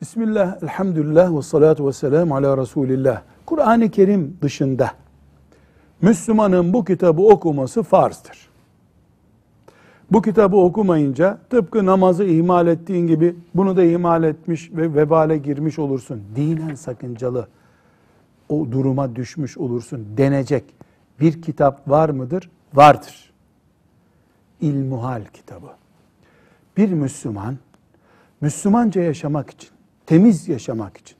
Bismillah, elhamdülillah ve salatu ve selamu ala Resulillah. Kur'an-ı Kerim dışında Müslümanın bu kitabı okuması farzdır. Bu kitabı okumayınca tıpkı namazı ihmal ettiğin gibi bunu da ihmal etmiş ve vebale girmiş olursun. Dinen sakıncalı o duruma düşmüş olursun denecek bir kitap var mıdır? Vardır. İlmuhal kitabı. Bir Müslüman, Müslümanca yaşamak için, temiz yaşamak için,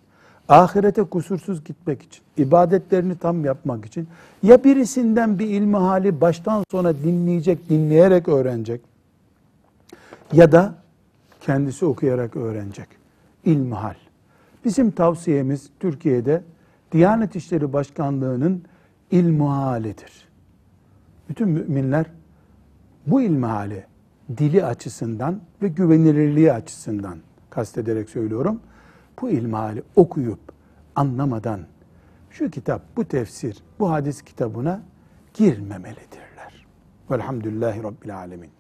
ahirete kusursuz gitmek için, ibadetlerini tam yapmak için ya birisinden bir ilmi hali baştan sona dinleyecek, dinleyerek öğrenecek ya da kendisi okuyarak öğrenecek. İlmihal. Bizim tavsiyemiz Türkiye'de Diyanet İşleri Başkanlığı'nın ilmuhalidir. Bütün müminler bu ilmihali dili açısından ve güvenilirliği açısından kastederek söylüyorum. Bu ilmihali okuyup anlamadan şu kitap, bu tefsir, bu hadis kitabına girmemelidirler. Velhamdülillahi Rabbil Alemin.